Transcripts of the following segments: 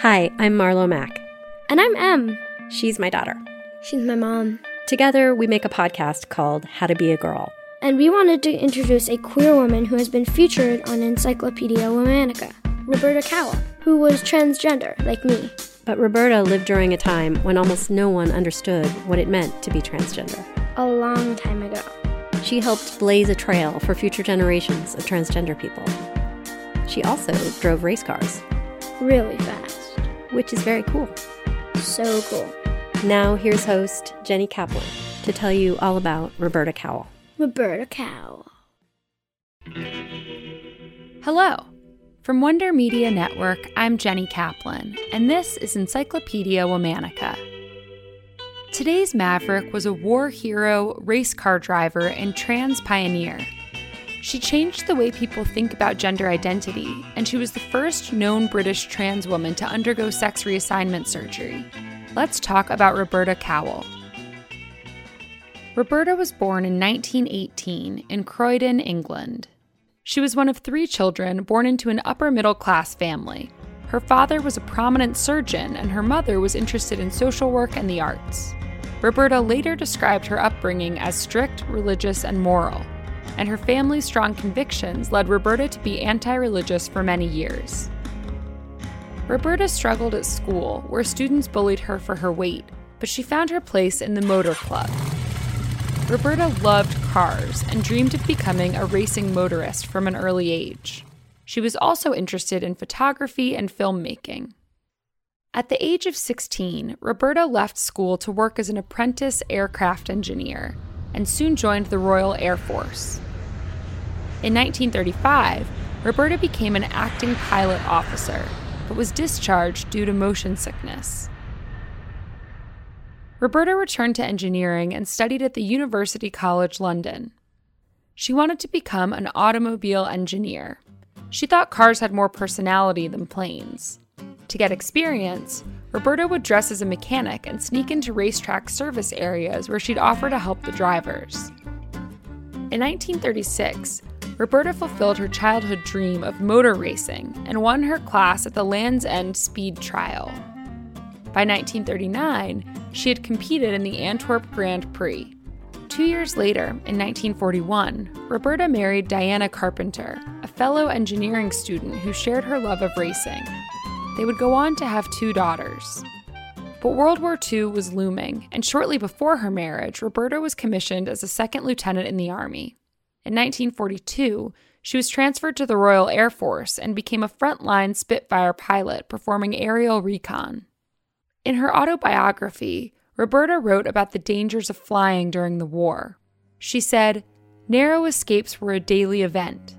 Hi, I'm Marlo Mack. And I'm Em. She's my daughter. She's my mom. Together, we make a podcast called How to Be a Girl. And we wanted to introduce a queer woman who has been featured on Encyclopedia Womannica, Roberta Cowell, who was transgender, like me. But Roberta lived during a time when almost no one understood what it meant to be transgender. A long time ago. She helped blaze a trail for future generations of transgender people. She also drove race cars. Really fast. Which is very cool. So cool. Now, here's host Jenny Kaplan to tell you all about Roberta Cowell. Roberta Cowell. Hello. From Wonder Media Network, I'm Jenny Kaplan, and this is Encyclopedia Womannica. Today's Maverick was a war hero, race car driver, and trans pioneer. She changed the way people think about gender identity, and she was the first known British trans woman to undergo sex reassignment surgery. Let's talk about Roberta Cowell. Roberta was born in 1918 in Croydon, England. She was one of three children born into an upper middle class family. Her father was a prominent surgeon, and her mother was interested in social work and the arts. Roberta later described her upbringing as strict, religious, and moral, and her family's strong convictions led Roberta to be anti religious for many years. Roberta struggled at school, where students bullied her for her weight, but she found her place in the motor club. Roberta loved cars and dreamed of becoming a racing motorist from an early age. She was also interested in photography and filmmaking. At the age of 16, Roberta left school to work as an apprentice aircraft engineer and soon joined the Royal Air Force. In 1935, Roberta became an acting pilot officer, but was discharged due to motion sickness. Roberta returned to engineering and studied at the University College London. She wanted to become an automobile engineer. She thought cars had more personality than planes. To get experience, Roberta would dress as a mechanic and sneak into racetrack service areas where she'd offer to help the drivers. In 1936, Roberta fulfilled her childhood dream of motor racing and won her class at the Land's End Speed Trial. By 1939, she had competed in the Antwerp Grand Prix. Two years later, in 1941, Roberta married Diana Carpenter, a fellow engineering student who shared her love of racing. They would go on to have two daughters. But World War II was looming, and shortly before her marriage, Roberta was commissioned as a second lieutenant in the Army. In 1942, she was transferred to the Royal Air Force and became a frontline Spitfire pilot performing aerial recon. In her autobiography, Roberta wrote about the dangers of flying during the war. She said, Narrow escapes were a daily event.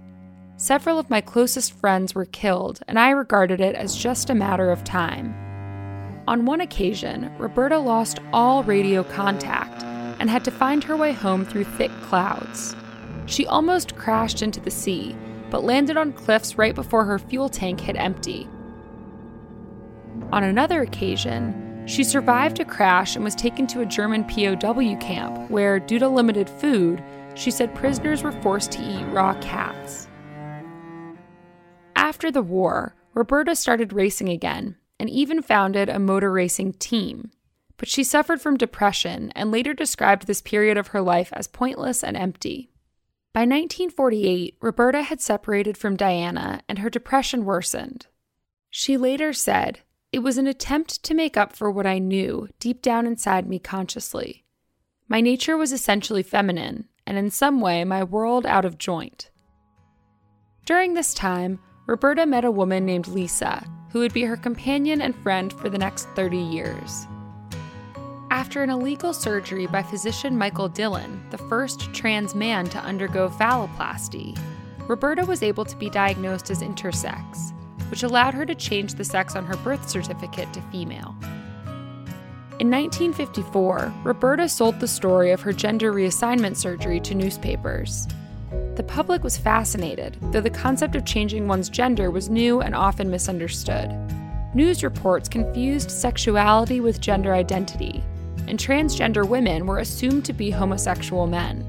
Several of my closest friends were killed, and I regarded it as just a matter of time. On one occasion, Roberta lost all radio contact and had to find her way home through thick clouds. She almost crashed into the sea, but landed on cliffs right before her fuel tank hit empty. On another occasion, she survived a crash and was taken to a German POW camp where, due to limited food, she said prisoners were forced to eat raw cats. After the war, Roberta started racing again and even founded a motor racing team. But she suffered from depression and later described this period of her life as pointless and empty. By 1948, Roberta had separated from Diana and her depression worsened. She later said, It was an attempt to make up for what I knew deep down inside me consciously. My nature was essentially feminine, and in some way, my world out of joint. During this time, Roberta met a woman named Lisa, who would be her companion and friend for the next 30 years. After an illegal surgery by physician Michael Dillon, the first trans man to undergo phalloplasty, Roberta was able to be diagnosed as intersex, which allowed her to change the sex on her birth certificate to female. In 1954, Roberta sold the story of her gender reassignment surgery to newspapers. The public was fascinated, though the concept of changing one's gender was new and often misunderstood. News reports confused sexuality with gender identity, and transgender women were assumed to be homosexual men.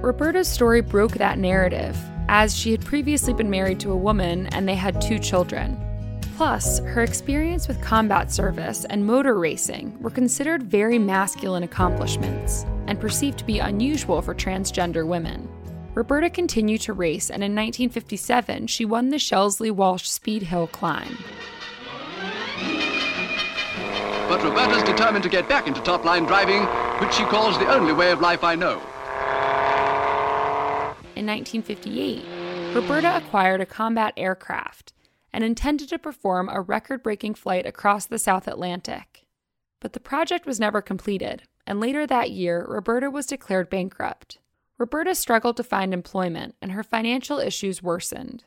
Roberta's story broke that narrative, as she had previously been married to a woman and they had two children. Plus, her experience with combat service and motor racing were considered very masculine accomplishments and perceived to be unusual for transgender women. Roberta continued to race, and in 1957, she won the Shelsley Walsh Speed Hill Climb. Roberta's determined to get back into top line driving, which she calls the only way of life I know. In 1958, Roberta acquired a combat aircraft and intended to perform a record breaking flight across the South Atlantic. But the project was never completed, and later that year, Roberta was declared bankrupt. Roberta struggled to find employment, and her financial issues worsened.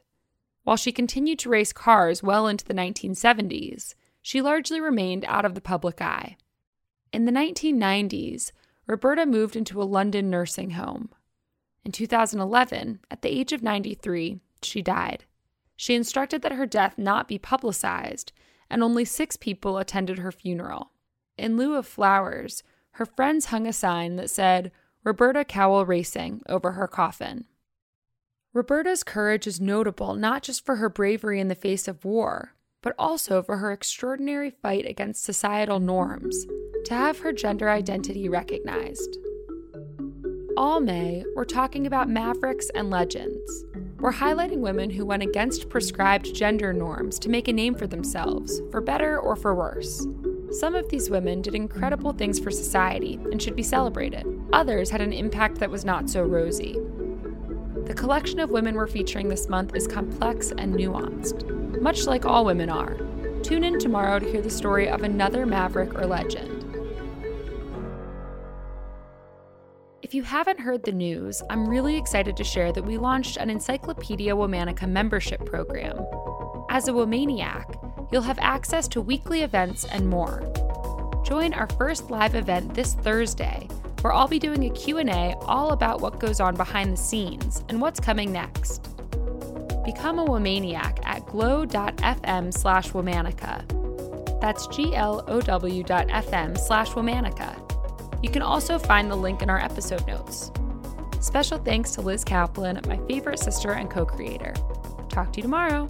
While she continued to race cars well into the 1970s, she largely remained out of the public eye. In the 1990s, Roberta moved into a London nursing home. In 2011, at the age of 93, she died. She instructed that her death not be publicized, and only six people attended her funeral. In lieu of flowers, her friends hung a sign that said, Roberta Cowell Racing over her coffin. Roberta's courage is notable not just for her bravery in the face of war, but also for her extraordinary fight against societal norms to have her gender identity recognized. All May, we're talking about mavericks and legends. We're highlighting women who went against prescribed gender norms to make a name for themselves, for better or for worse. Some of these women did incredible things for society and should be celebrated. Others had an impact that was not so rosy. The collection of women we're featuring this month is complex and nuanced, much like all women are. Tune in tomorrow to hear the story of another maverick or legend. If you haven't heard the news, I'm really excited to share that we launched an Encyclopedia Womannica membership program. As a Womaniac, you'll have access to weekly events and more. Join our first live event this Thursday, where I'll be doing a Q&A all about what goes on behind the scenes and what's coming next. Become a Womaniac at glow.fm slash Womannica. That's G-L-O-W dot FM slash Womannica. You can also find the link in our episode notes. Special thanks to Liz Kaplan, my favorite sister and co-creator. Talk to you tomorrow.